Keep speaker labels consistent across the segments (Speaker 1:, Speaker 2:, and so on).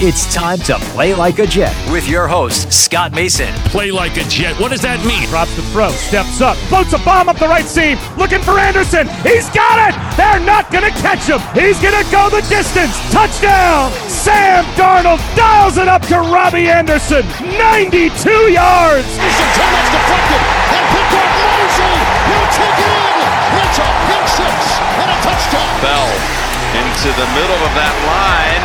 Speaker 1: It's time to play like a Jet with your host, Scott Mason.
Speaker 2: Play like a Jet. What does that mean?
Speaker 3: Drops the throw, steps up, floats a bomb up the right seam, looking for Anderson. He's got it! They're not going to catch him. He's going to go the distance. Touchdown! Sam Darnold dials it up to Robbie Anderson. 92 yards!
Speaker 4: Anderson, too much deflected and picked up Mosley. He'll take it in. It's a pick six and a touchdown.
Speaker 5: Bell into the middle of that line,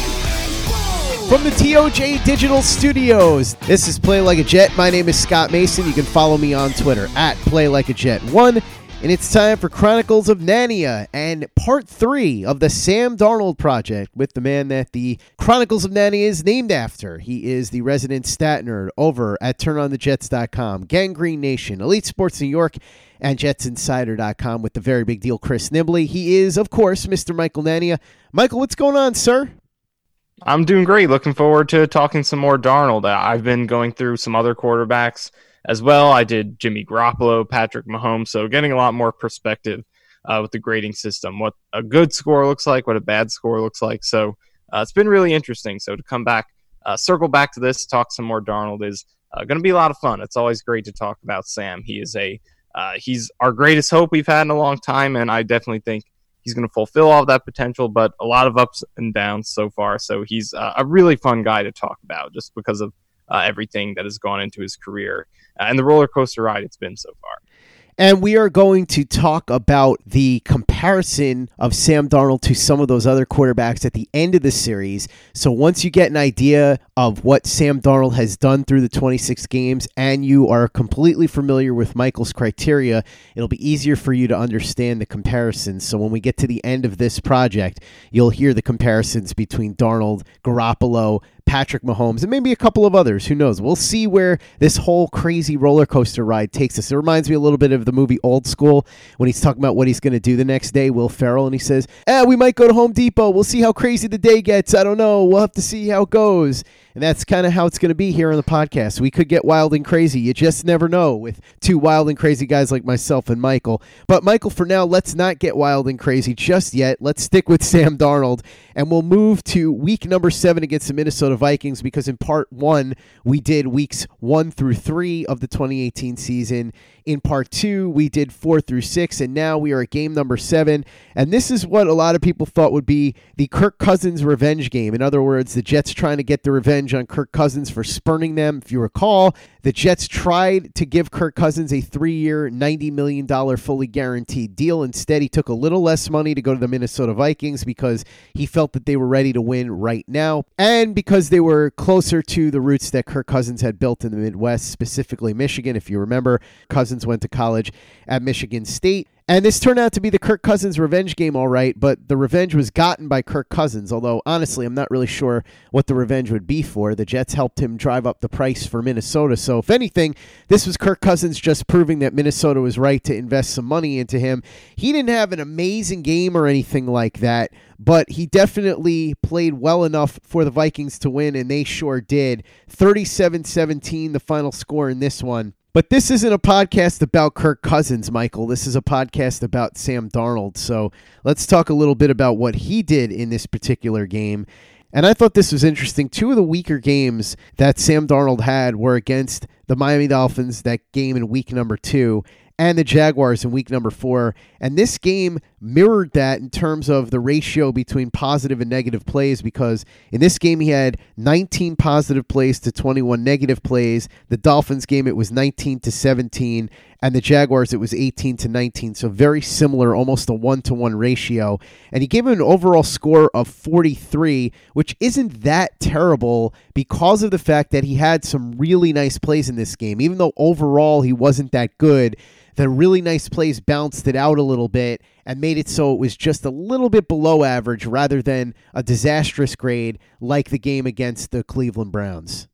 Speaker 6: From the TOJ Digital Studios, this is Play Like a Jet. My name is Scott Mason. You can follow me on Twitter at Play Like a Jet One, and it's time for Chronicles of Nania and part three of the Sam Darnold project with the man that the Chronicles of Nania is named after. He is the resident stat nerd over at TurnOnTheJets.com, Gang Green Nation, Elite Sports New York, and JetsInsider.com with the very big deal Chris Nibley. He is, of course, Mr. Michael Nania. Michael, what's going on, sir?
Speaker 7: I'm doing great. Looking forward to talking some more Darnold. I've been going through some other quarterbacks as well. I did Jimmy Garoppolo, Patrick Mahomes, so getting a lot more perspective uh, with the grading system, what a good score looks like, what a bad score looks like. So uh, it's been really interesting. So to come back, uh, circle back to this, talk some more Darnold is uh, going to be a lot of fun. It's always great to talk about Sam. He is a uh, he's our greatest hope we've had in a long time, and I definitely think he's going to fulfill all that potential, but a lot of ups and downs so far. So he's uh, a really fun guy to talk about just because of uh, everything that has gone into his career uh, and the roller coaster ride it's been so far.
Speaker 6: And we are going to talk about the comparison of Sam Darnold to some of those other quarterbacks at the end of the series. So once you get an idea of what Sam Darnold has done through the 26 games and you are completely familiar with Michael's criteria, it'll be easier for you to understand the comparisons. So when we get to the end of this project, you'll hear the comparisons between Darnold, Garoppolo, Patrick Mahomes, and maybe a couple of others. Who knows? We'll see where this whole crazy roller coaster ride takes us. It reminds me a little bit of the movie Old School when he's talking about what he's going to do the next day, Will Ferrell, and he says, eh, we might go to Home Depot. We'll see how crazy the day gets. I don't know. We'll have to see how it goes. And that's kind of how it's going to be here on the podcast. We could get wild and crazy. You just never know with two wild and crazy guys like myself and Michael. But, Michael, for now, let's not get wild and crazy just yet. Let's stick with Sam Darnold and we'll move to week number seven against the Minnesota Vikings because in part one, we did weeks one through three of the 2018 season. In part two, we did four through six, and now we are at game number seven. And this is what a lot of people thought would be the Kirk Cousins revenge game. In other words, the Jets trying to get the revenge on Kirk Cousins for spurning them. If you recall, the Jets tried to give Kirk Cousins a three year, $90 million fully guaranteed deal. Instead, he took a little less money to go to the Minnesota Vikings because he felt that they were ready to win right now. And because they were closer to the roots that Kirk Cousins had built in the Midwest, specifically Michigan. If you remember, Cousins went to college at Michigan State. And this turned out to be the Kirk Cousins revenge game, all right, but the revenge was gotten by Kirk Cousins, although honestly, I'm not really sure what the revenge would be for. The Jets helped him drive up the price for Minnesota. So, if anything, this was Kirk Cousins just proving that Minnesota was right to invest some money into him. He didn't have an amazing game or anything like that, but he definitely played well enough for the Vikings to win, and they sure did. 37 17, the final score in this one. But this isn't a podcast about Kirk Cousins, Michael. This is a podcast about Sam Darnold. So let's talk a little bit about what he did in this particular game. And I thought this was interesting. Two of the weaker games that Sam Darnold had were against the Miami Dolphins, that game in week number two, and the Jaguars in week number four. And this game mirrored that in terms of the ratio between positive and negative plays because in this game he had 19 positive plays to 21 negative plays. The Dolphins game it was 19 to 17 and the Jaguars it was 18 to 19. So very similar, almost a 1 to 1 ratio. And he gave him an overall score of 43, which isn't that terrible because of the fact that he had some really nice plays in this game. Even though overall he wasn't that good, the really nice plays bounced it out a little bit and made it so it was just a little bit below average rather than a disastrous grade like the game against the Cleveland Browns.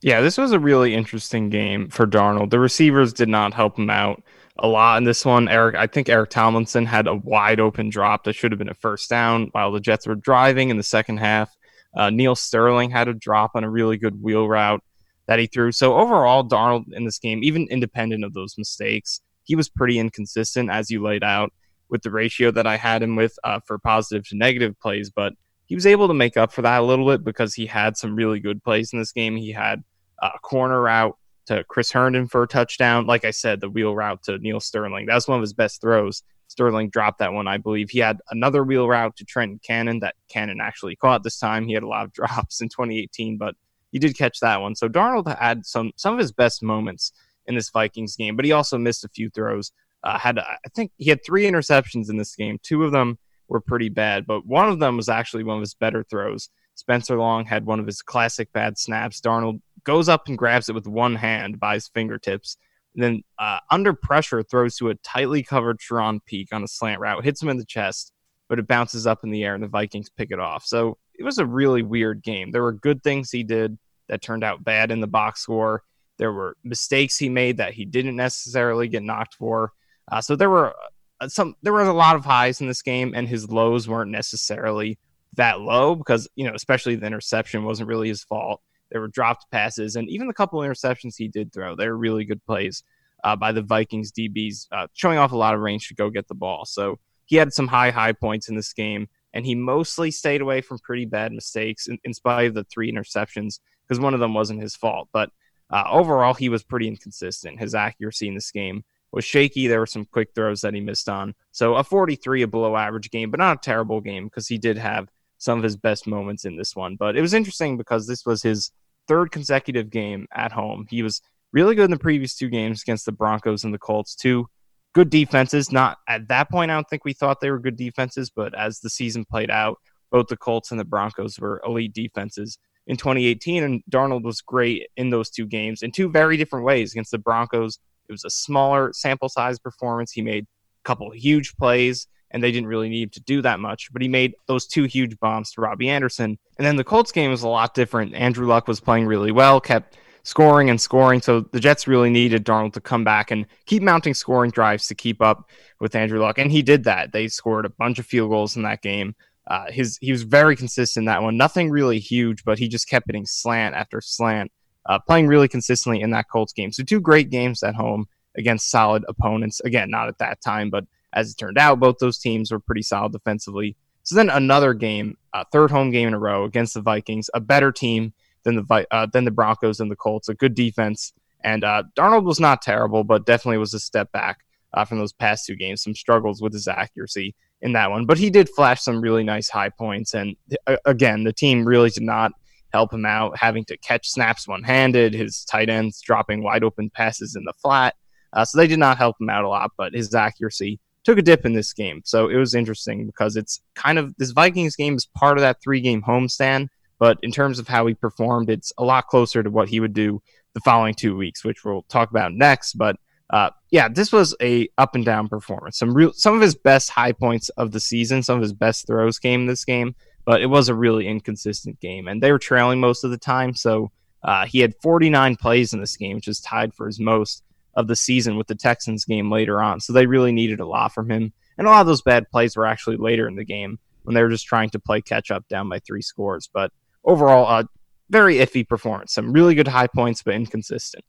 Speaker 7: Yeah, this was a really interesting game for Darnold. The receivers did not help him out a lot in this one. Eric, I think Eric Tomlinson had a wide open drop that should have been a first down while the Jets were driving in the second half. Uh, Neal Sterling had a drop on a really good wheel route that he threw. So overall, Darnold in this game, even independent of those mistakes, he was pretty inconsistent as you laid out with the ratio that I had him with uh, for positive to negative plays, but he was able to make up for that a little bit because he had some really good plays in this game. He had a corner route to Chris Herndon for a touchdown. Like I said, the wheel route to Neal Sterling. That was one of his best throws. Sterling dropped that one, I believe. He had another wheel route to Trenton Cannon that Cannon actually caught this time. He had a lot of drops in 2018, but he did catch that one. So Darnold had some some of his best moments in this Vikings game, but he also missed a few throws. Uh, had I think he had three interceptions in this game. Two of them were pretty bad, but one of them was actually one of his better throws. Spencer Long had one of his classic bad snaps. Darnold goes up and grabs it with one hand by his fingertips. And then uh, under pressure, throws to a tightly covered Charone Peake on a slant route, hits him in the chest, but it bounces up in the air and the Vikings pick it off. So it was a really weird game. There were good things he did that turned out bad in the box score. There were mistakes he made that he didn't necessarily get knocked for. Uh, so there were uh, some there was a lot of highs in this game, and his lows weren't necessarily that low because you know especially the interception wasn't really his fault. There were dropped passes, and even the couple interceptions he did throw, they were really good plays uh, by the Vikings DBs, uh, showing off a lot of range to go get the ball. So he had some high high points in this game, and he mostly stayed away from pretty bad mistakes in, in spite of the three interceptions because one of them wasn't his fault, but uh, overall, he was pretty inconsistent. His accuracy in this game was shaky. There were some quick throws that he missed on. So a 43, a below average game, but not a terrible game because he did have some of his best moments in this one. But it was interesting because this was his third consecutive game at home. He was really good in the previous two games against the Broncos and the Colts, two good defenses. Not at that point, I don't think we thought they were good defenses, but as the season played out, both the Colts and the Broncos were elite defenses in 2018, and Darnold was great in those two games in two very different ways. Against the Broncos, it was a smaller sample size performance. He made a couple huge plays, and they didn't really need to do that much, but he made those two huge bombs to Robbie Anderson. And then the Colts game was a lot different. Andrew Luck was playing really well, kept scoring and scoring. So the Jets really needed Darnold to come back and keep mounting scoring drives to keep up with Andrew Luck. And he did that. They scored a bunch of field goals in that game. Uh, his he was very consistent in that one. Nothing really huge, but he just kept hitting slant after slant, uh, playing really consistently in that Colts game. So two great games at home against solid opponents. Again, not at that time, but as it turned out, both those teams were pretty solid defensively. So then another game, uh, third home game in a row against the Vikings, a better team than the uh, than the Broncos and the Colts, a good defense. And uh, Darnold was not terrible, but definitely was a step back uh, from those past two games. Some struggles with his accuracy in that one. But he did flash some really nice high points. And uh, again, the team really did not help him out, having to catch snaps one handed, his tight ends dropping wide open passes in the flat. Uh, so they did not help him out a lot, but his accuracy took a dip in this game. So it was interesting because it's kind of this Vikings game is part of that three game homestand. But in terms of how he performed, it's a lot closer to what he would do the following two weeks, which we'll talk about next. But uh, yeah, this was a up and down performance. Some real, some of his best high points of the season, some of his best throws came this game, but it was a really inconsistent game, and they were trailing most of the time. So uh, he had 49 plays in this game, which is tied for his most of the season with the Texans game later on. So they really needed a lot from him, and a lot of those bad plays were actually later in the game when they were just trying to play catch up down by three scores. But overall, a very iffy performance. Some really good high points, but inconsistent.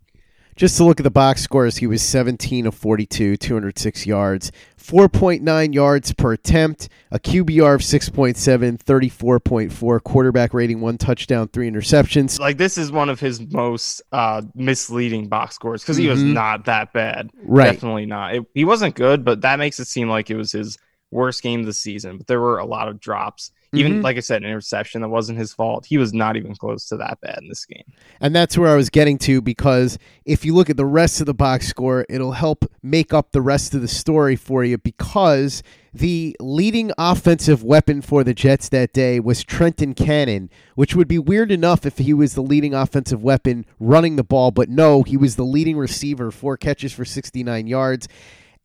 Speaker 6: Just to look at the box scores, he was 17 of 42, 206 yards, 4.9 yards per attempt, a QBR of 6.7, 34.4, quarterback rating, one touchdown, three interceptions.
Speaker 7: Like this is one of his most uh, misleading box scores because he was
Speaker 6: Mhm.
Speaker 7: not that bad.
Speaker 6: Right.
Speaker 7: Definitely not. It, he wasn't good, but that makes it seem like it was his worst game of the season. But there were a lot of drops. Even
Speaker 6: Mhm.
Speaker 7: like I said, an interception that wasn't his fault. He was not even close to that bad in this game.
Speaker 6: And that's where I was getting to because if you look at the rest of the box score, it'll help make up the rest of the story for you because the leading offensive weapon for the Jets that day was Trenton Cannon, which would be weird enough if he was the leading offensive weapon running the ball, but no, he was the leading receiver, four catches for 69 yards.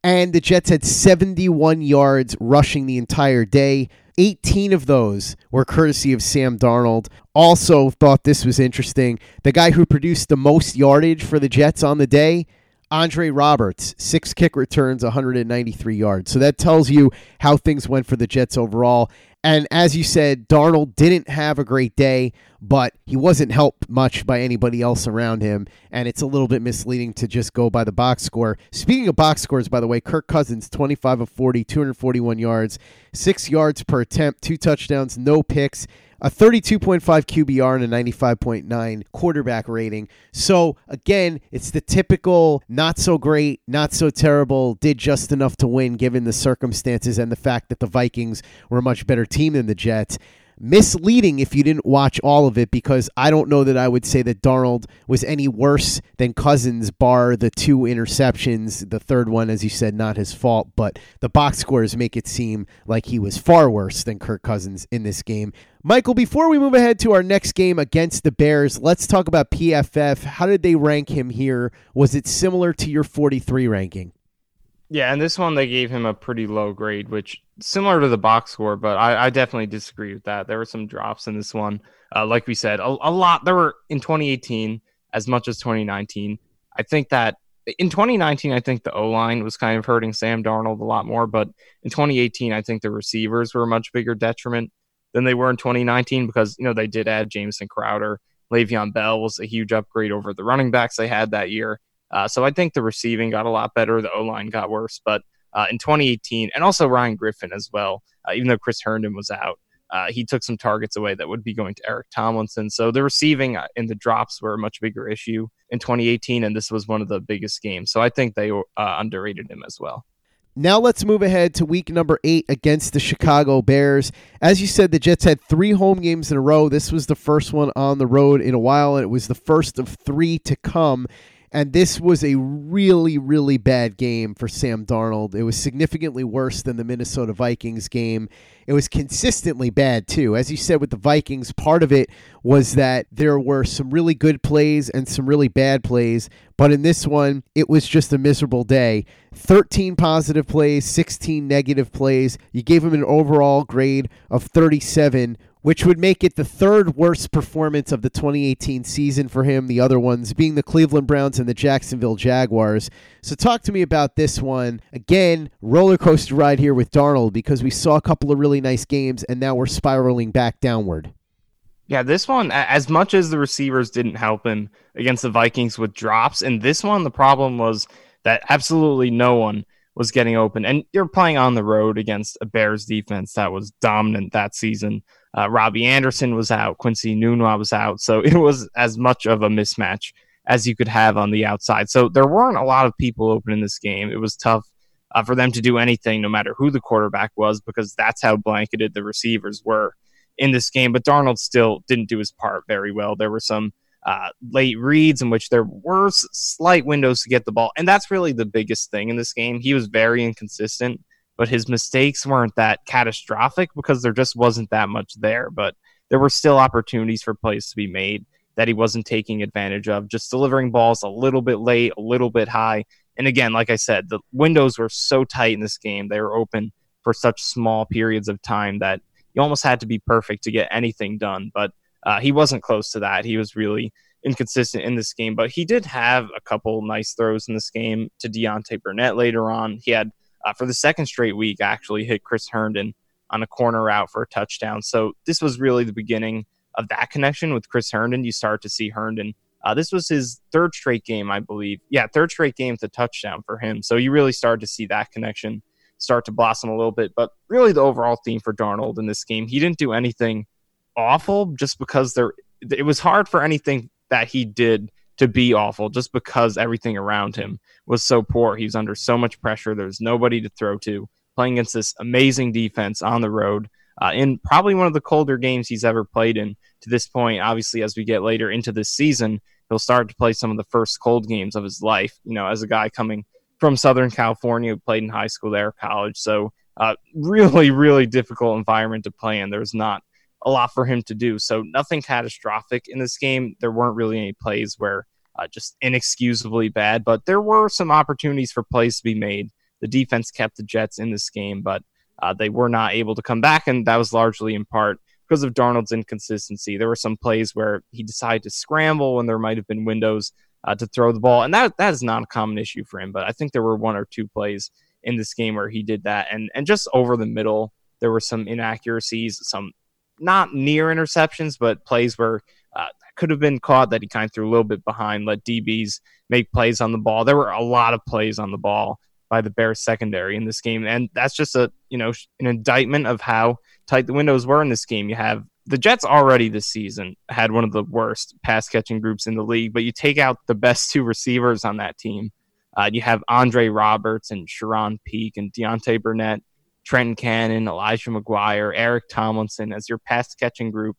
Speaker 6: And the Jets had 71 yards rushing the entire day. 18 of those were courtesy of Sam Darnold. Also, thought this was interesting. The guy who produced the most yardage for the Jets on the day, Andre Roberts, six kick returns, 193 yards. So that tells you how things went for the Jets overall. And as you said, Darnold didn't have a great day, but he wasn't helped much by anybody else around him. And it's a little bit misleading to just go by the box score. Speaking of box scores, by the way, Kirk Cousins, 25 of 40, 241 yards, six yards per attempt, two touchdowns, no picks a 32.5 QBR and a 95.9 quarterback rating. So, again, it's the typical not so great, not so terrible, did just enough to win given the circumstances and the fact that the Vikings were a much better team than the Jets. Misleading if you didn't watch all of it because I don't know that I would say that Darnold was any worse than Cousins, bar the two interceptions. The third one, as you said, not his fault, but the box scores make it seem like he was far worse than Kirk Cousins in this game. Michael, before we move ahead to our next game against the Bears, let's talk about PFF. How did they rank him here? Was it similar to your 43 ranking?
Speaker 7: Yeah, and this one they gave him a pretty low grade, which similar to the box score, but I, I definitely disagree with that. There were some drops in this one. Uh, like we said, a, a lot. There were in 2018 as much as 2019. I think that in 2019, I think the O line was kind of hurting Sam Darnold a lot more, but in 2018, I think the receivers were a much bigger detriment than they were in 2019 because you know they did add Jamison Crowder, Le'Veon Bell was a huge upgrade over the running backs they had that year. Uh, so I think the receiving got a lot better, the O line got worse, but uh, in 2018, and also Ryan Griffin as well, uh, even though Chris Herndon was out. Uh, he took some targets away that would be going to Eric Tomlinson. So the receiving and the drops were a much bigger issue in 2018, and this was one of the biggest games. So I think they uh, underrated him as well.
Speaker 6: Now let's move ahead to week number eight against the Chicago Bears. As you said, the Jets had three home games in a row. This was the first one on the road in a while, and it was the first of three to come. And this was a really, really bad game for Sam Darnold. It was significantly worse than the Minnesota Vikings game. It was consistently bad, too. As you said with the Vikings, part of it was that there were some really good plays and some really bad plays. But in this one, it was just a miserable day. 13 positive plays, 16 negative plays. You gave him an overall grade of 37 which would make it the third worst performance of the 2018 season for him. The other ones being the Cleveland Browns and the Jacksonville Jaguars. So, talk to me about this one. Again, roller coaster ride here with Darnold because we saw a couple of really nice games and now we're spiraling back downward.
Speaker 7: Yeah, this one, as much as the receivers didn't help him against the Vikings with drops, and this one, the problem was that absolutely no one was getting open. And you're playing on the road against a Bears defense that was dominant that season. Uh, Robbie Anderson was out, Quincy Enunwa was out, so it was as much of a mismatch as you could have on the outside. So there weren't a lot of people open in this game. It was tough uh, for them to do anything, no matter who the quarterback was, because that's how blanketed the receivers were in this game. But Darnold still didn't do his part very well. There were some uh, late reads in which there were slight windows to get the ball, and that's really the biggest thing in this game. He was very inconsistent but his mistakes weren't that catastrophic because there just wasn't that much there. But there were still opportunities for plays to be made that he wasn't taking advantage of, just delivering balls a little bit late, a little bit high. And again, like I said, the windows were so tight in this game. They were open for such small periods of time that you almost had to be perfect to get anything done. But uh, he wasn't close to that. He was really inconsistent in this game, but he did have a couple nice throws in this game to Deontay Burnett later on. He had uh, for the second straight week, actually hit Chris Herndon on a corner route for a touchdown. So this was really the beginning of that connection with Chris Herndon. You start to see Herndon Uh, this was his third straight game, I believe. Yeah, third straight game to a touchdown for him. So you really started to see that connection start to blossom a little bit. But really, the overall theme for Darnold in this game, he didn't do anything awful just because there. It was hard for anything that he did to be awful just because everything around him was so poor. He was under so much pressure. There's nobody to throw to. Playing against this amazing defense on the road uh, in probably one of the colder games he's ever played in to this point. Obviously, as we get later into this season, he'll start to play some of the first cold games of his life. You know, as a guy coming from Southern California who played in high school there, college. So, uh, really, really difficult environment to play in. There's not a lot for him to do. So, nothing catastrophic in this game. There weren't really any plays where uh, just inexcusably bad, but there were some opportunities for plays to be made the defense kept the Jets in this game, but uh, they were not able to come back, and that was largely in part because of Darnold's inconsistency. There were some plays where he decided to scramble when there might have been windows uh, to throw the ball, and that that is not a common issue for him. But I think there were one or two plays in this game where he did that, and and just over the middle, there were some inaccuracies, some not near interceptions, but plays where uh, could have been caught that he kind of threw a little bit behind, let DBs make plays on the ball. There were a lot of plays on the ball by the Bears secondary in this game, and that's just a you know an indictment of how tight the windows were in this game. You have the Jets already this season had one of the worst pass catching groups in the league, but you take out the best two receivers on that team. Uh, you have Andre Roberts and Charone Peake and Deontay Burnett, Trenton Cannon, Elijah McGuire, Eric Tomlinson as your pass catching group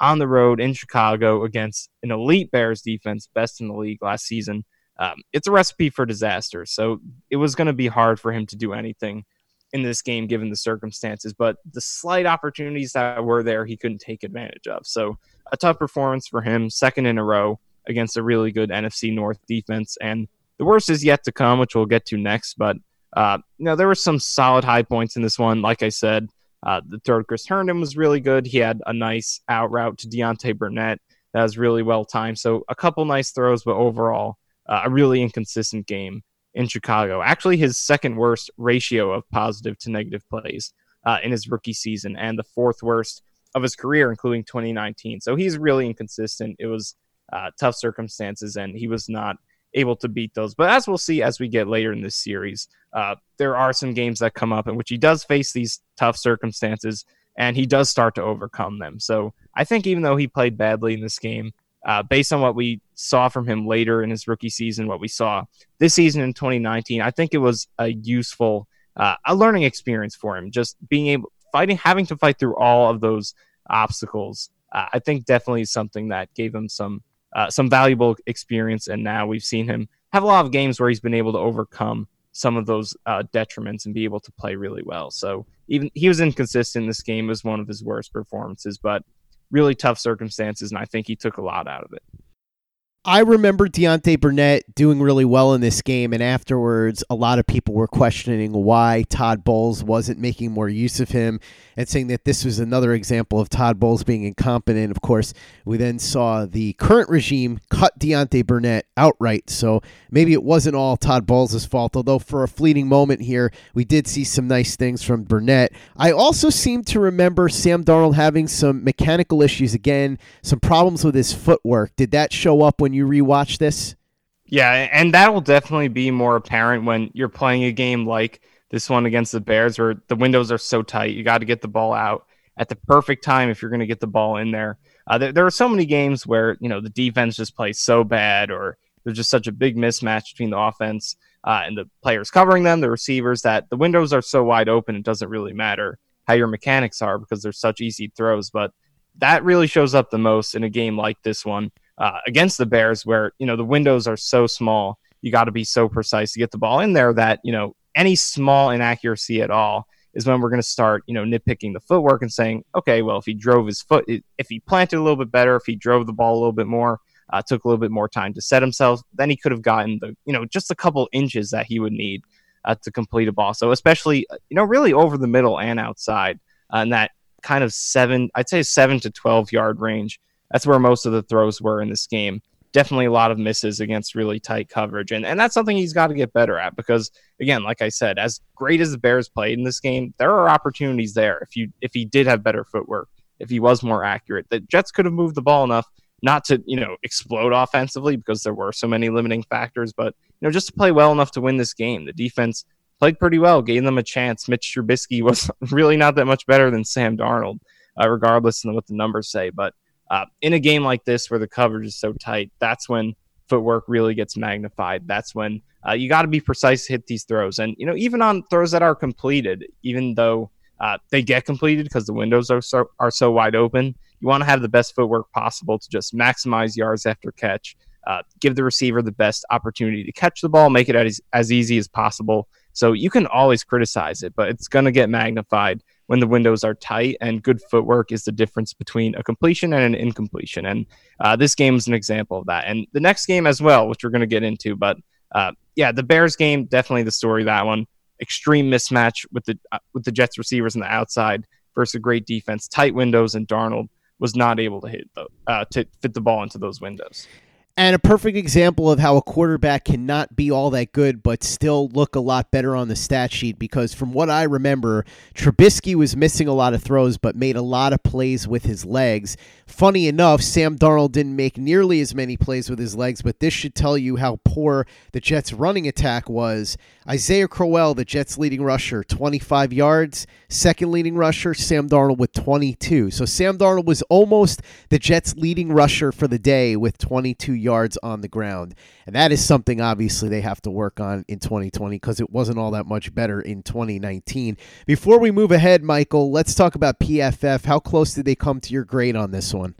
Speaker 7: on the road in Chicago against an elite Bears defense, best in the league last season um, it's a recipe for disaster. So it was going to be hard for him to do anything in this game given the circumstances. But the slight opportunities that were there, he couldn't take advantage of. So a tough performance for him, second in a row against a really good NFC North defense. And the worst is yet to come, which we'll get to next. But uh, know, there were some solid high points in this one. Like I said, uh, the third Chris Herndon was really good. He had a nice out route to Deontay Burnett that was really well timed. So a couple nice throws, but overall, uh, a really inconsistent game in Chicago. Actually, his second worst ratio of positive to negative plays uh, in his rookie season, and the fourth worst of his career, including 2019. So he's really inconsistent. It was uh, tough circumstances, and he was not able to beat those. But as we'll see as we get later in this series, uh, there are some games that come up in which he does face these tough circumstances, and he does start to overcome them. So I think even though he played badly in this game, uh, based on what we saw from him later in his rookie season, what we saw this season in 2019, I think it was a useful, uh, a learning experience for him. Just being able, fighting, having to fight through all of those obstacles, uh, I think definitely something that gave him some uh, some valuable experience. And now we've seen him have a lot of games where he's been able to overcome some of those uh, detriments and be able to play really well. So even he was inconsistent this game, was one of his worst performances, but really tough circumstances, and I think he took a lot out of it.
Speaker 6: I remember Deontay Burnett doing really well in this game, and afterwards, a lot of people were questioning why Todd Bowles wasn't making more use of him and saying that this was another example of Todd Bowles being incompetent. Of course, we then saw the current regime cut Deontay Burnett outright, so maybe it wasn't all Todd Bowles' fault, although for a fleeting moment here, we did see some nice things from Burnett. I also seem to remember Sam Darnold having some mechanical issues again, some problems with his footwork. Did that show up when when you rewatch this?
Speaker 7: Yeah, and that will definitely be more apparent when you're playing a game like this one against the Bears, where the windows are so tight. You got to get the ball out at the perfect time if you're going to get the ball in there. Uh, there. There are so many games where you know the defense just plays so bad, or there's just such a big mismatch between the offense uh, and the players covering them, the receivers, that the windows are so wide open. It doesn't really matter how your mechanics are because they're such easy throws. But that really shows up the most in a game like this one uh, against the Bears, where you know the windows are so small, you got to be so precise to get the ball in there that you know any small inaccuracy at all is when we're going to start you know nitpicking the footwork and saying, okay, well if he drove his foot, if he planted a little bit better, if he drove the ball a little bit more. Uh, took a little bit more time to set himself. Then he could have gotten the, you know, just a couple inches that he would need uh, to complete a ball. So especially, uh, you know, really over the middle and outside, uh, and that kind of seven, I'd say seven to twelve yard range that's where most of the throws were in this game. Definitely a lot of misses against really tight coverage. And, and that's something he's got to get better at because, again, like I said, as great as the Bears played in this game, there are opportunities there if you if he did have better footwork, if he was more accurate. The Jets could have moved the ball enough not to, you know, explode offensively because there were so many limiting factors, but, you know, just to play well enough to win this game. The defense played pretty well, gave them a chance. Mitch Trubisky was really not that much better than Sam Darnold, uh, regardless of what the numbers say. But uh, in a game like this where the coverage is so tight, that's when footwork really gets magnified. That's when uh, you got to be precise to hit these throws. And, you know, even on throws that are completed, even though uh, they get completed because the windows are so, are so wide open, you want to have the best footwork possible to just maximize yards after catch, uh, give the receiver the best opportunity to catch the ball, make it as, as easy as possible. So you can always criticize it, but it's going to get magnified when the windows are tight. And good footwork is the difference between a completion and an incompletion. And uh, this game is an example of that. And the next game as well, which we're going to get into. But uh, yeah, the Bears game definitely the story. That one extreme mismatch with the uh, with the Jets receivers on the outside versus a great defense, tight windows, and Darnold was not able to hit the, uh, to fit the ball into those windows.
Speaker 6: And a perfect example of how a quarterback cannot be all that good, but still look a lot better on the stat sheet. Because from what I remember, Trubisky was missing a lot of throws, but made a lot of plays with his legs. Funny enough, Sam Darnold didn't make nearly as many plays with his legs, but this should tell you how poor the Jets' running attack was. Isaiah Crowell, the Jets' leading rusher, 25 yards. Second leading rusher, Sam Darnold with 22. So Sam Darnold was almost the Jets' leading rusher for the day with 22 yards on the ground. And that is something obviously they have to work on in 2020 because it wasn't all that much better in 2019. Before we move ahead, Michael, let's talk about PFF. How close did they come to your grade on this one?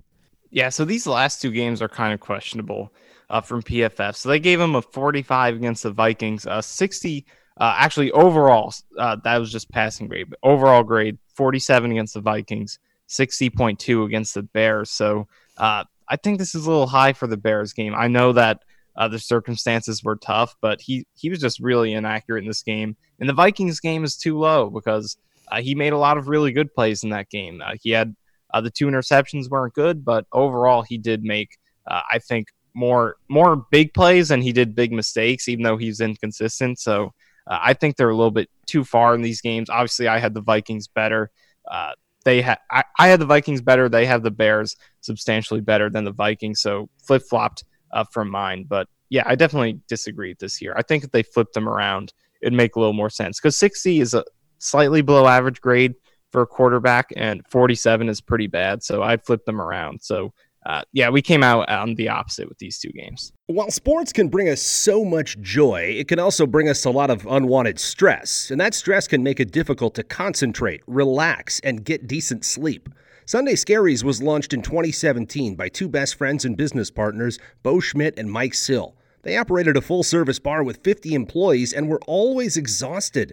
Speaker 7: Yeah, so these last two games are kind of questionable uh, from PFF. So they gave them a 45 against the Vikings, uh, 60 uh, actually overall uh, that was just passing grade, but overall grade 47 against the Vikings, 60.2 against the Bears. So uh, I think this is a little high for the Bears game. I know that uh, the circumstances were tough, but he he was just really inaccurate in this game. And the Vikings game is too low because uh, he made a lot of really good plays in that game. Uh, he had uh, the two interceptions weren't good, but overall he did make uh, I think more more big plays and he did big mistakes, even though he's inconsistent. So uh, I think they're a little bit too far in these games. Obviously, I had the Vikings better. They had I, I had the Vikings better. They have the Bears substantially better than the Vikings. So flip flopped uh, from mine. But yeah, I definitely disagreed this year. I think if they flipped them around, it'd make a little more sense because 60 is a slightly below average grade for a quarterback, and 47 is pretty bad. So I'd flip them around. So uh, yeah, we came out on the opposite with these two games.
Speaker 8: While sports can bring us so much joy, it can also bring us a lot of unwanted stress, and that stress can make it difficult to concentrate, relax, and get decent sleep. Sunday Scaries was launched in 2017 by two best friends and business partners, Bo Schmidt and Mike Sill. They operated a full service bar with 50 employees and were always exhausted.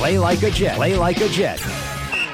Speaker 1: Play like a Jet. Play like a Jet.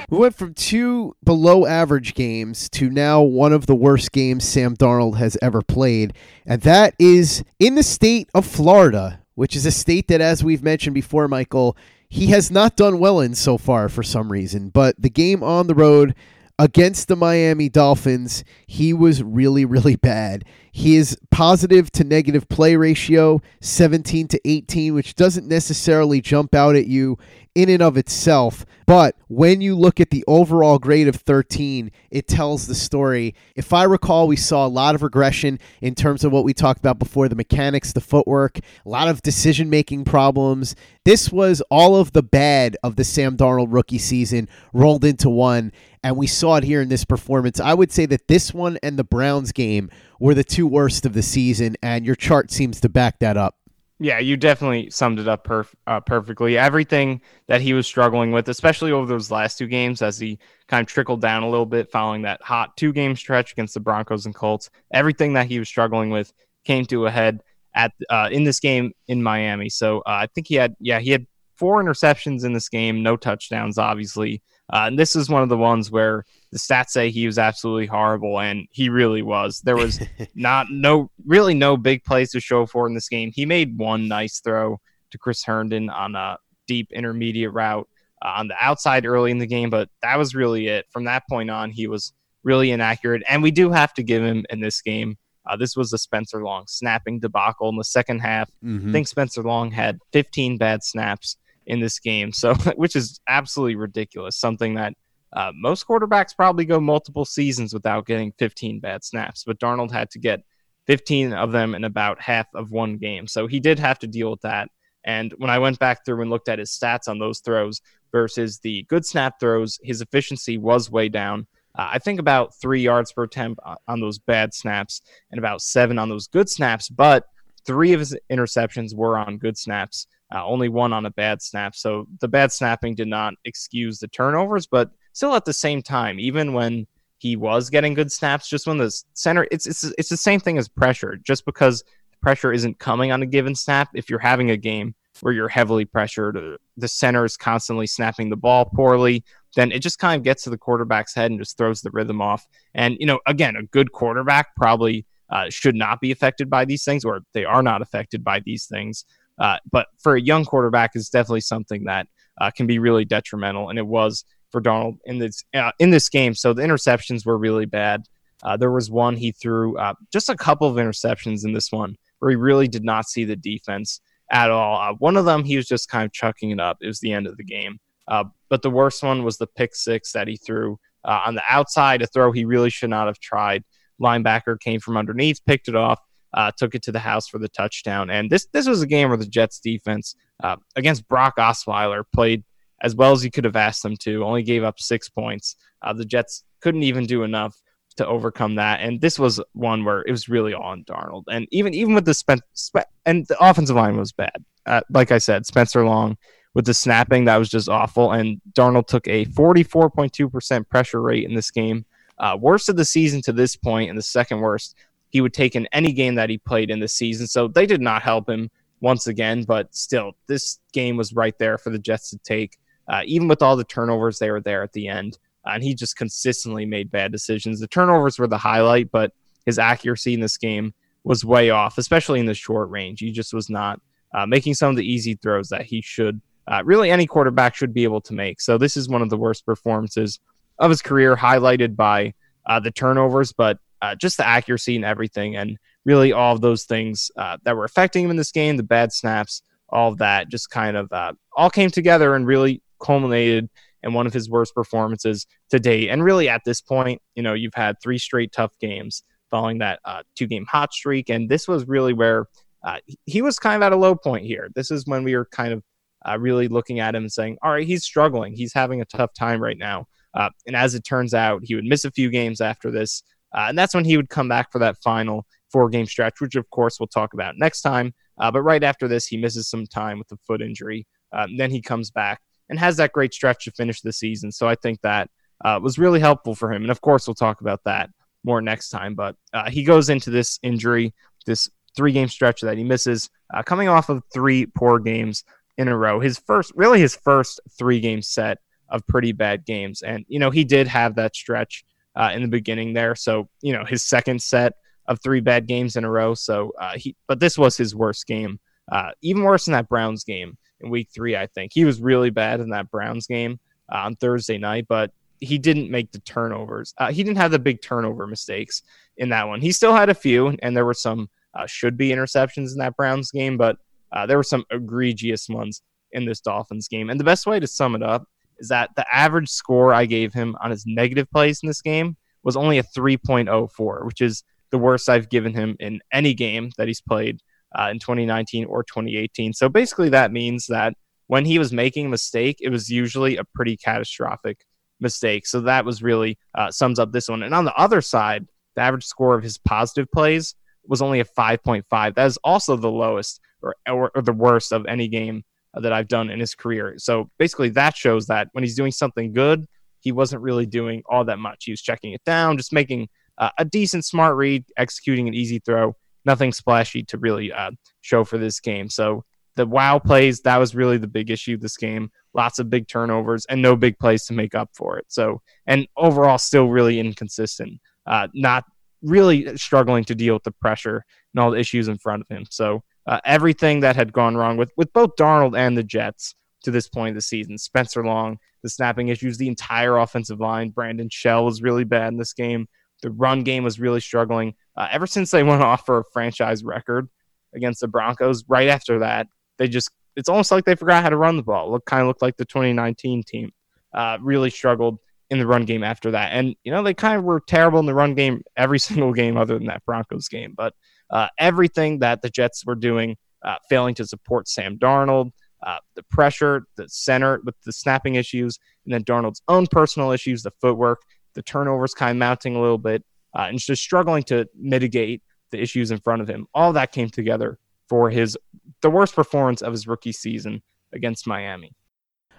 Speaker 6: We went from two below average games to now one of the worst games Sam Darnold has ever played. And that is in the state of Florida, which is a state that, as we've mentioned before, Michael, he has not done well in so far for some reason. But the game on the road against the Miami Dolphins, he was really, really bad. His positive to negative play ratio, 17 to 18, which doesn't necessarily jump out at you in and of itself. But when you look at the overall grade of 13, it tells the story. If I recall, we saw a lot of regression in terms of what we talked about before the mechanics, the footwork, a lot of decision making problems. This was all of the bad of the Sam Darnold rookie season rolled into one. And we saw it here in this performance. I would say that this one and the Browns game were the two worst of the season, and your chart seems to back that up.
Speaker 7: Yeah, you definitely summed it up perf- uh, perfectly. Everything that he was struggling with, especially over those last two games, as he kind of trickled down a little bit following that hot two game stretch against the Broncos and Colts, everything that he was struggling with came to a head at uh, in this game in Miami. So uh, I think he had, yeah, he had four interceptions in this game, no touchdowns, obviously. Uh, and this is one of the ones where the stats say he was absolutely horrible, and he really was. There was not no really no big plays to show for in this game. He made one nice throw to Chris Herndon on a deep intermediate route uh, on the outside early in the game, but that was really it. From that point on, he was really inaccurate, and we do have to give him in this game. Uh, this was a Spencer Long snapping debacle in the second half. Mm-hmm. I think Spencer Long had 15 bad snaps in this game. So, which is absolutely ridiculous. Something that uh, most quarterbacks probably go multiple seasons without getting 15 bad snaps, but Darnold had to get 15 of them in about half of one game. So he did have to deal with that. And when I went back through and looked at his stats on those throws versus the good snap throws, his efficiency was way down. Uh, I think about three yards per attempt on those bad snaps and about seven on those good snaps, but three of his interceptions were on good snaps uh, only one on a bad snap. So the bad snapping did not excuse the turnovers, but still at the same time, even when he was getting good snaps, just when the center, it's it's it's the same thing as pressure. Just because pressure isn't coming on a given snap, if you're having a game where you're heavily pressured, uh, the center is constantly snapping the ball poorly, then it just kind of gets to the quarterback's head and just throws the rhythm off. And you know, again, a good quarterback probably uh, should not be affected by these things, or they are not affected by these things. Uh, but for a young quarterback, it's definitely something that uh, can be really detrimental, and it was for Darnold in this uh, in this game. So the interceptions were really bad. Uh, there was one he threw uh, just a couple of interceptions in this one where he really did not see the defense at all. Uh, one of them he was just kind of chucking it up. It was the end of the game. but the worst one was the pick six that he threw on the outside, a throw he really should not have tried. Linebacker came from underneath, picked it off, uh, took it to the house for the touchdown. And this this was a game where the Jets defense uh, against Brock Osweiler played as well as you could have asked them to. Only gave up six points. Uh, the Jets couldn't even do enough to overcome that. And this was one where it was really on Darnold. And even even with the Spen- Spe- and the offensive line was bad. Uh, like I said, Spencer Long with the snapping that was just awful. And Darnold took a 44.2% pressure rate in this game. Uh, worst of the season to this point, and the second worst he would take in any game that he played in the season. So they did not help him once again, but still, this game was right there for the Jets to take. Uh, even with all the turnovers, they were there at the end. Uh, and he just consistently made bad decisions. The turnovers were the highlight, but his accuracy in this game was way off, especially in the short range. He just was not uh, making some of the easy throws that he should. Uh, really, any quarterback should be able to make. So this is one of the worst performances of his career, highlighted by uh, the turnovers, but uh, just the accuracy and everything, and really all of those things that were affecting him in this game, the bad snaps, all of that, just kind of all came together and really culminated in one of his worst performances to date. And really, at this point, you know, you've had three straight tough games following that uh, two-game hot streak, and this was really where uh, he was kind of at a low point here. This is when we were kind of uh, really looking at him and saying, all right, he's struggling. He's having a tough time right now. Uh, and as it turns out, he would miss a few games after this. Uh, and that's when he would come back for that final four game stretch, which of course we'll talk about next time. Uh, but right after this, he misses some time with the foot injury. Um, then he comes back and has that great stretch to finish the season. So I think that uh, was really helpful for him. And of course, we'll talk about that more next time. But uh, he goes into this injury, this three game stretch that he misses, uh, coming off of three poor games in a row. His first, really, his first three game set of pretty bad games. And, you know, he did have that stretch uh, in the beginning there. So, you know, his second set of three bad games in a row. So, uh, he, but this was his worst game, uh, even worse than that Browns game in week three, I think. He was really bad in that Browns game uh, on Thursday night, but he didn't make the turnovers. Uh, he didn't have the big turnover mistakes in that one. He still had a few, and there were some uh, should be interceptions in that Browns game, but uh, there were some egregious ones in this Dolphins game. And the best way to sum it up is that the average score I gave him on his negative plays in this game was only a 3.04, which is the worst I've given him in any game that he's played uh, in 2019 or 2018. So basically, that means that when he was making a mistake, it was usually a pretty catastrophic mistake. So that was really uh, sums up this one. And on the other side, the average score of his positive plays was only a 5.5. That is also the lowest or, or, or the worst of any game that I've done in his career. So basically, that shows that when he's doing something good, he wasn't really doing all that much. He was checking it down, just making uh, a decent smart read, executing an easy throw, nothing splashy to really uh, show for this game. So the wow plays, that was really the big issue this game. Lots of big turnovers and no big plays to make up for it. So, and overall, still really inconsistent. Uh, not really struggling to deal with the pressure and all the issues in front of him. So, uh, everything that had gone wrong with, with both Darnold and the Jets to this point of the season. Spencer Long, the snapping issues, the entire offensive line. Brandon Shell was really bad in this game. The run game was really struggling. Uh, ever since they went off for a franchise record against the Broncos, right after that, they just it's almost like they forgot how to run the ball. It kind of looked like the 2019 team. Uh, really struggled in the run game after that. And, you know, they kind of were terrible in the run game every single game other than that Broncos game. But uh, everything that the Jets were doing, uh, failing to support Sam Darnold, uh, the pressure, the center with the snapping issues, and then Darnold's own personal issues, the footwork, the turnovers kind of mounting a little bit, uh, and just struggling to mitigate the issues in front of him. All that came together for his the worst performance of his rookie season against Miami.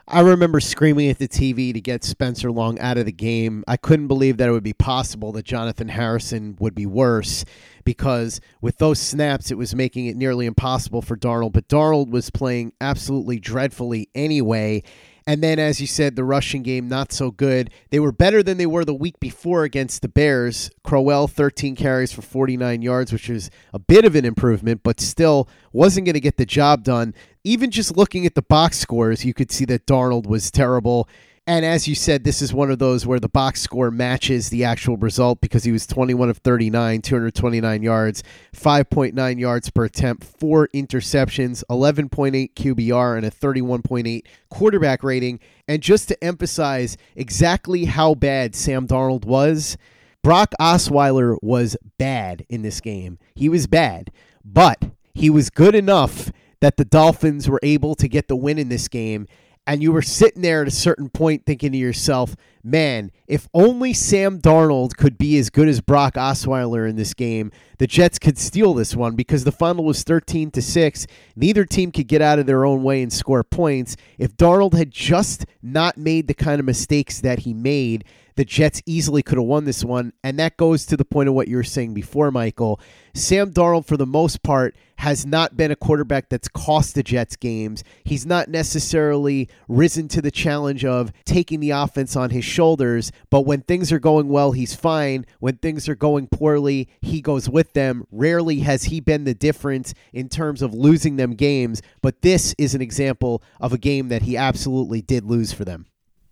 Speaker 6: I remember screaming at the TV to get Spencer Long out of the game. I couldn't believe that it would be possible that Jonathan Harrison would be worse because with those snaps, it was making it nearly impossible for Darnold. But Darnold was playing absolutely dreadfully anyway. And then, as you said, the rushing game not so good. They were better than they were the week before against the Bears. Crowell, 13 carries for 49 yards, which was a bit of an improvement, but still wasn't going to get the job done. Even just looking at the box scores, you could see that Darnold was terrible. And as you said, this is one of those where the box score matches the actual result because he was 21 of 39, 229 yards, 5.9 yards per attempt, four interceptions, 11.8 QBR, and a 31.8 quarterback rating. And just to emphasize exactly how bad Sam Darnold was, Brock Osweiler was bad in this game. He was bad, but he was good enough that the Dolphins were able to get the win in this game and you were sitting there at a certain point thinking to yourself, man, if only Sam Darnold could be as good as Brock Osweiler in this game, the Jets could steal this one because the final was 13 to 6. Neither team could get out of their own way and score points. If Darnold had just not made the kind of mistakes that he made, the Jets easily could have won this one. And that goes to the point of what you were saying before, Michael. Sam Darnold, for the most part, has not been a quarterback that's cost the Jets games. He's not necessarily risen to the challenge of taking the offense on his shoulders, but when things are going well, he's fine. When things are going poorly, he goes with them. Rarely has he been the difference in terms of losing them games, but this is an example of a game that he absolutely did lose for them.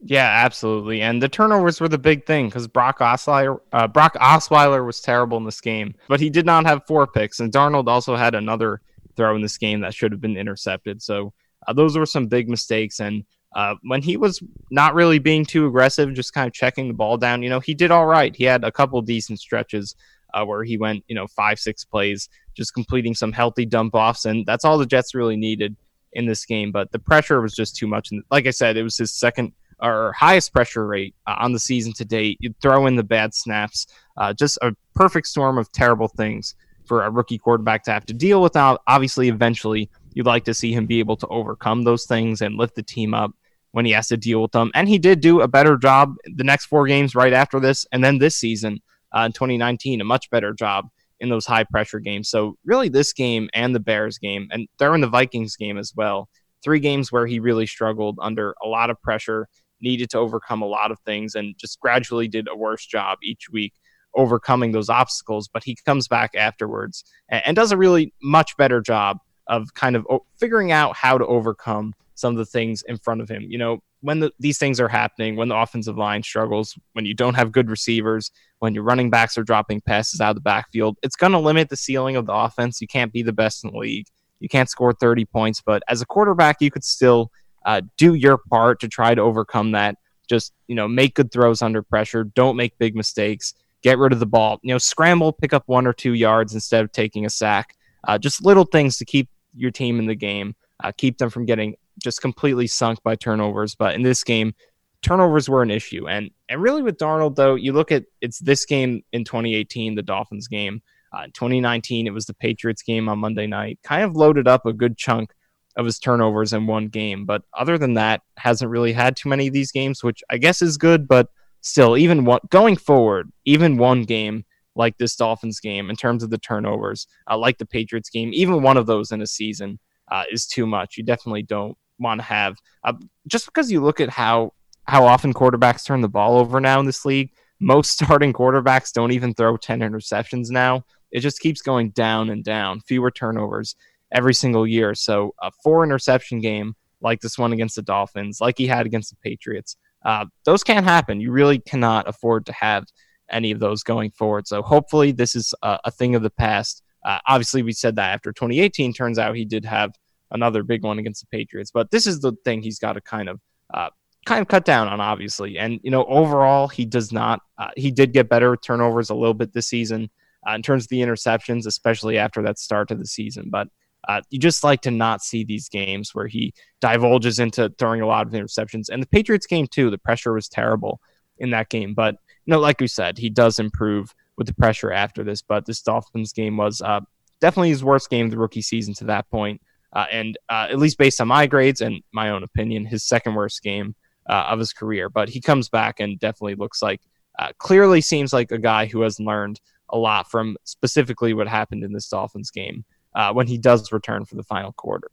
Speaker 7: Yeah, absolutely. And the turnovers were the big thing because Brock Osweiler, uh, Brock Osweiler was terrible in this game, but he did not have four picks. And Darnold also had another throw in this game that should have been intercepted. So uh, those were some big mistakes. And uh, when he was not really being too aggressive, just kind of checking the ball down, you know, he did all right. He had a couple decent stretches uh, where he went, you know, five, six plays, just completing some healthy dump offs. And that's all the Jets really needed in this game, but the pressure was just too much. And like I said, it was his second or highest pressure rate uh, on the season to date. You throw in the bad snaps, uh, just a perfect storm of terrible things for a rookie quarterback to have to deal with. Now, obviously, eventually, you'd like to see him be able to overcome those things and lift the team up when he has to deal with them. And he did do a better job the next four games right after this, and then this season uh, in 2019, a much better job in those high pressure games. So really, this game and the Bears game, and during the Vikings game as well, three games where he really struggled under a lot of pressure, needed to overcome a lot of things, and just gradually did a worse job each week overcoming those obstacles. But he comes back afterwards and, and does a really much better job of kind of figuring out how to overcome some of the things in front of him. You know, when the, these things are happening, when the offensive line struggles, when you don't have good receivers, when your running backs are dropping passes out of the backfield, it's going to limit the ceiling of the offense. You can't be the best in the league. You can't score 30 points, but as a quarterback, you could still uh, do your part to try to overcome that. Just, you know, make good throws under pressure. Don't make big mistakes. Get rid of the ball. You know, scramble, pick up one or two yards instead of taking a sack. Uh, just little things to keep your team in the game, uh, keep them from getting just completely sunk by turnovers. But in this game, turnovers were an issue. And and really with Darnold though, you look at it's this game in 2018, the Dolphins game. Uh, in 2019, it was the Patriots game on Monday night. Kind of loaded up a good chunk of his turnovers in one game. But other than that, hasn't really had too many of these games, which I guess is good. But still, even what going forward, even one game like this Dolphins game in terms of the turnovers, uh, like the Patriots game, even one of those in a season uh, is too much. You definitely don't want to have. Uh, just because you look at how how often quarterbacks turn the ball over now in this league, most starting quarterbacks don't even throw 10 interceptions now. It just keeps going down and down, fewer turnovers every single year. So a four interception game like this one against the Dolphins, like he had against the Patriots, uh, those can't happen. You really cannot afford to have any of those going forward. So hopefully this is a, a thing of the past. Uh, obviously, we said that after 2018. Turns out he did have another big one against the Patriots. But this is the thing he's got to kind of uh, kind of cut down on, obviously. And you know, overall, he does not. Uh, he did get better turnovers a little bit this season uh, in terms of the interceptions, especially after that start to the season. But uh, you just like to not see these games where he divulges into throwing a lot of interceptions. And the Patriots game too, the pressure was terrible in that game. But you know, like we said, he does improve with the pressure after this. But this Dolphins game was uh, definitely his worst game of the rookie season to that point uh, and uh, at least based on my grades and my own opinion, his second worst game uh, of his career. But he comes back and definitely looks like, uh, clearly seems like a guy who has learned a lot from specifically what happened in this Dolphins game uh, when he does return for the final quarter.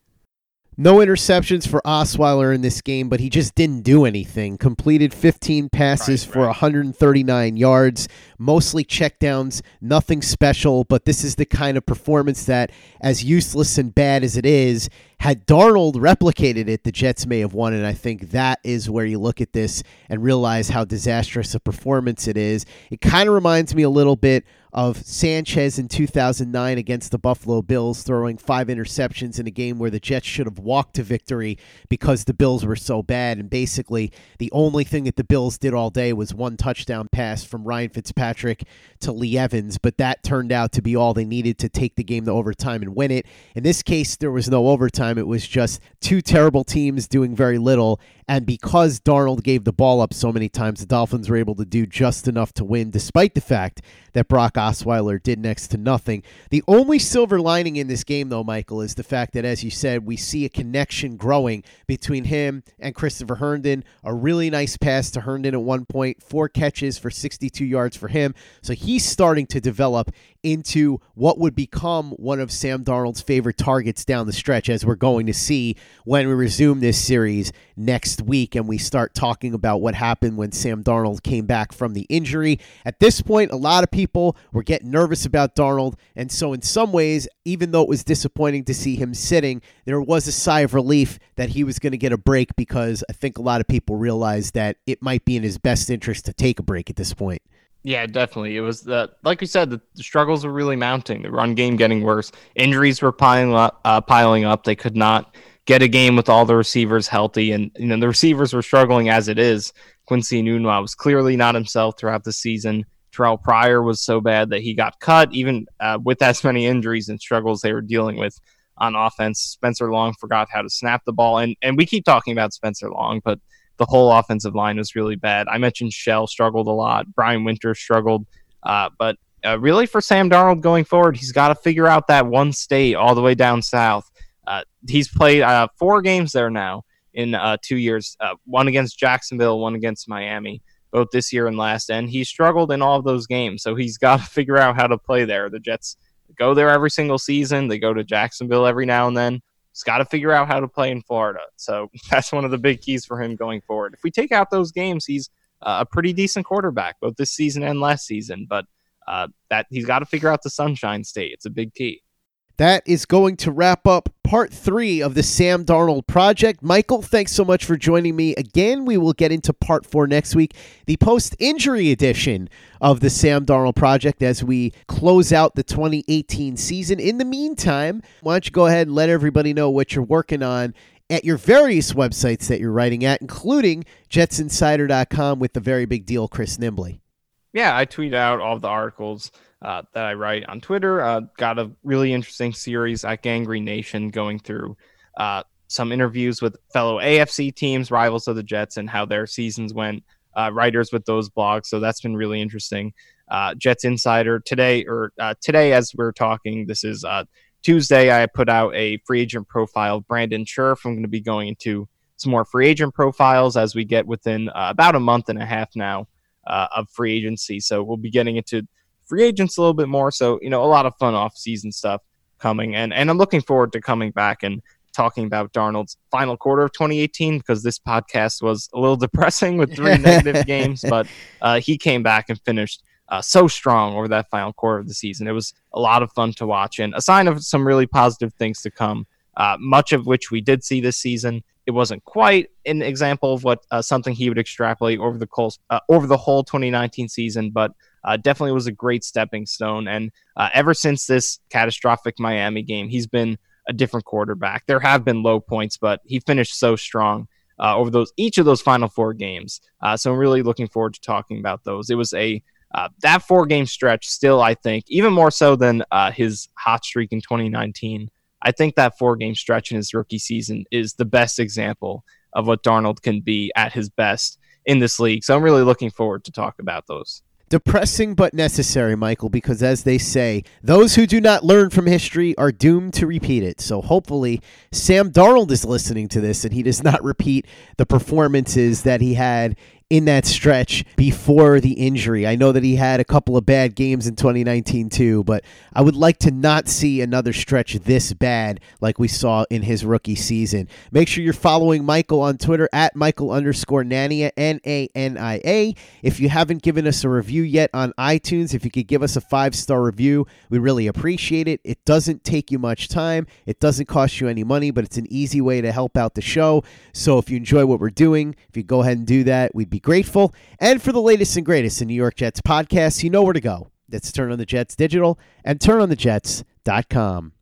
Speaker 6: No interceptions for Osweiler in this game, but he just didn't do anything. Completed 15 passes right, for right. 139 yards, mostly checkdowns, nothing special, but this is the kind of performance that, as useless and bad as it is, had Darnold replicated it, the Jets may have won. And I think that is where you look at this and realize how disastrous a performance it is. It kind of reminds me a little bit of Sanchez in 2009 against the Buffalo Bills, throwing five interceptions in a game where the Jets should have walked to victory because the Bills were so bad. And basically, the only thing that the Bills did all day was one touchdown pass from Ryan Fitzpatrick to Lee Evans, but that turned out to be all they needed to take the game to overtime and win it. In this case, there was no overtime. It was just two terrible teams doing very little. And because Darnold gave the ball up so many times, the Dolphins were able to do just enough to win, despite the fact that Brock Osweiler did next to nothing. The only silver lining in this game, though, Michael, is the fact that, as you said, we see a connection growing between him and Christopher Herndon. A really nice pass to Herndon at one point, four catches for 62 yards for him. So he's starting to develop into what would become one of Sam Darnold's favorite targets down the stretch, as we're going to see when we resume this series next week and we start talking about what happened when Sam Darnold came back from the injury. At this point, a lot of people were getting nervous about Darnold. And so, in some ways, even though it was disappointing to see him sitting, there was a sigh of relief that he was going to get a break because I think a lot of people realized that it might be in his best interest to take a break at this point.
Speaker 7: Yeah, definitely. It was the like you said, the, the, struggles were really mounting. The run game getting worse. Injuries were piling up. Uh, piling up. They could not get a game with all the receivers healthy, and you know the receivers were struggling as it is. Quincy Enunwa was clearly not himself throughout the season. Terrelle Pryor was so bad that he got cut, even uh, with as many injuries and struggles they were dealing with on offense. Spencer Long forgot how to snap the ball, and and we keep talking about Spencer Long, but the whole offensive line was really bad. I mentioned Shell struggled a lot. Brian Winters struggled, uh, but uh, really for Sam Darnold going forward, he's got to figure out that one state all the way down south. Uh, he's played uh, four games there now in uh, two years. Uh, one against Jacksonville, one against Miami, both this year and last. And he struggled in all of those games, so he's got to figure out how to play there. The Jets go there every single season. They go to Jacksonville every now and then. He's got to figure out how to play in Florida. So that's one of the big keys for him going forward. If we take out those games, he's uh, a pretty decent quarterback, both this season and last season. But uh, that he's got to figure out the Sunshine State. It's a big key.
Speaker 6: That is going to wrap up part three of the Sam Darnold project. Michael, thanks so much for joining me again. We will get into part four next week, the post injury edition of the Sam Darnold project as we close out the 2018 season. In the meantime, why don't you go ahead and let everybody know what you're working on at your various websites that you're writing at, including jetsinsider.com with the very big deal, Chris Nimbley.
Speaker 7: Yeah, I tweet out all the articles uh, that I write on Twitter. Uh, got a really interesting series at Gang Green Nation going through uh, some interviews with fellow AFC teams, rivals of the Jets, and how their seasons went. Uh, writers with those blogs, so that's been really interesting. Uh, Jets Insider today, or uh, today as we're talking, this is Tuesday. I put out a free agent profile of Brandon Scherff. I'm going to be going into some more free agent profiles as we get within about a month and a half now of free agency. So we'll be getting into free agents a little bit more. So, you know, a lot of fun off season stuff coming. And, and I'm looking forward to coming back and talking about Darnold's final quarter of 2018 because this podcast was a little depressing with three negative games, but uh, he came back and finished uh, so strong over that final quarter of the season. It was a lot of fun to watch and a sign of some really positive things to come, uh, much of which we did see this season. It wasn't quite an example of what uh, something he would extrapolate over the course, uh, over the whole 2019 season, but uh, definitely was a great stepping stone. And uh, ever since this catastrophic Miami game, he's been a different quarterback. There have been low points, but he finished so strong uh, over those each of those final four games. Uh, so I'm really looking forward to talking about those. It was a uh, that four game stretch still, I think, even more so than uh, his hot streak in 2019. I think that four game stretch in his rookie season is the best example of what Darnold can be at his best in this league. So I'm really looking forward to talk about those.
Speaker 6: Depressing but necessary, Michael, because as they say, those who do not learn from history are doomed to repeat it. So hopefully, Sam Darnold is listening to this and he does not repeat the performances that he had in that stretch before the injury. I know that he had a couple of bad games in 2019 too, but I would like to not see another stretch this bad like we saw in his rookie season. Make sure you're following Michael on Twitter at Michael underscore Nania, N A N I A. If you haven't given us a review yet on iTunes, if you could give us a five star review, we really appreciate it. It doesn't take you much time, it doesn't cost you any money, but it's an easy way to help out the show. So if you enjoy what we're doing, if you go ahead and do that, we'd be grateful. And for the latest and greatest in New York Jets podcasts, you know where to go. That's Turn on the Jets Digital and turnonthejets.com.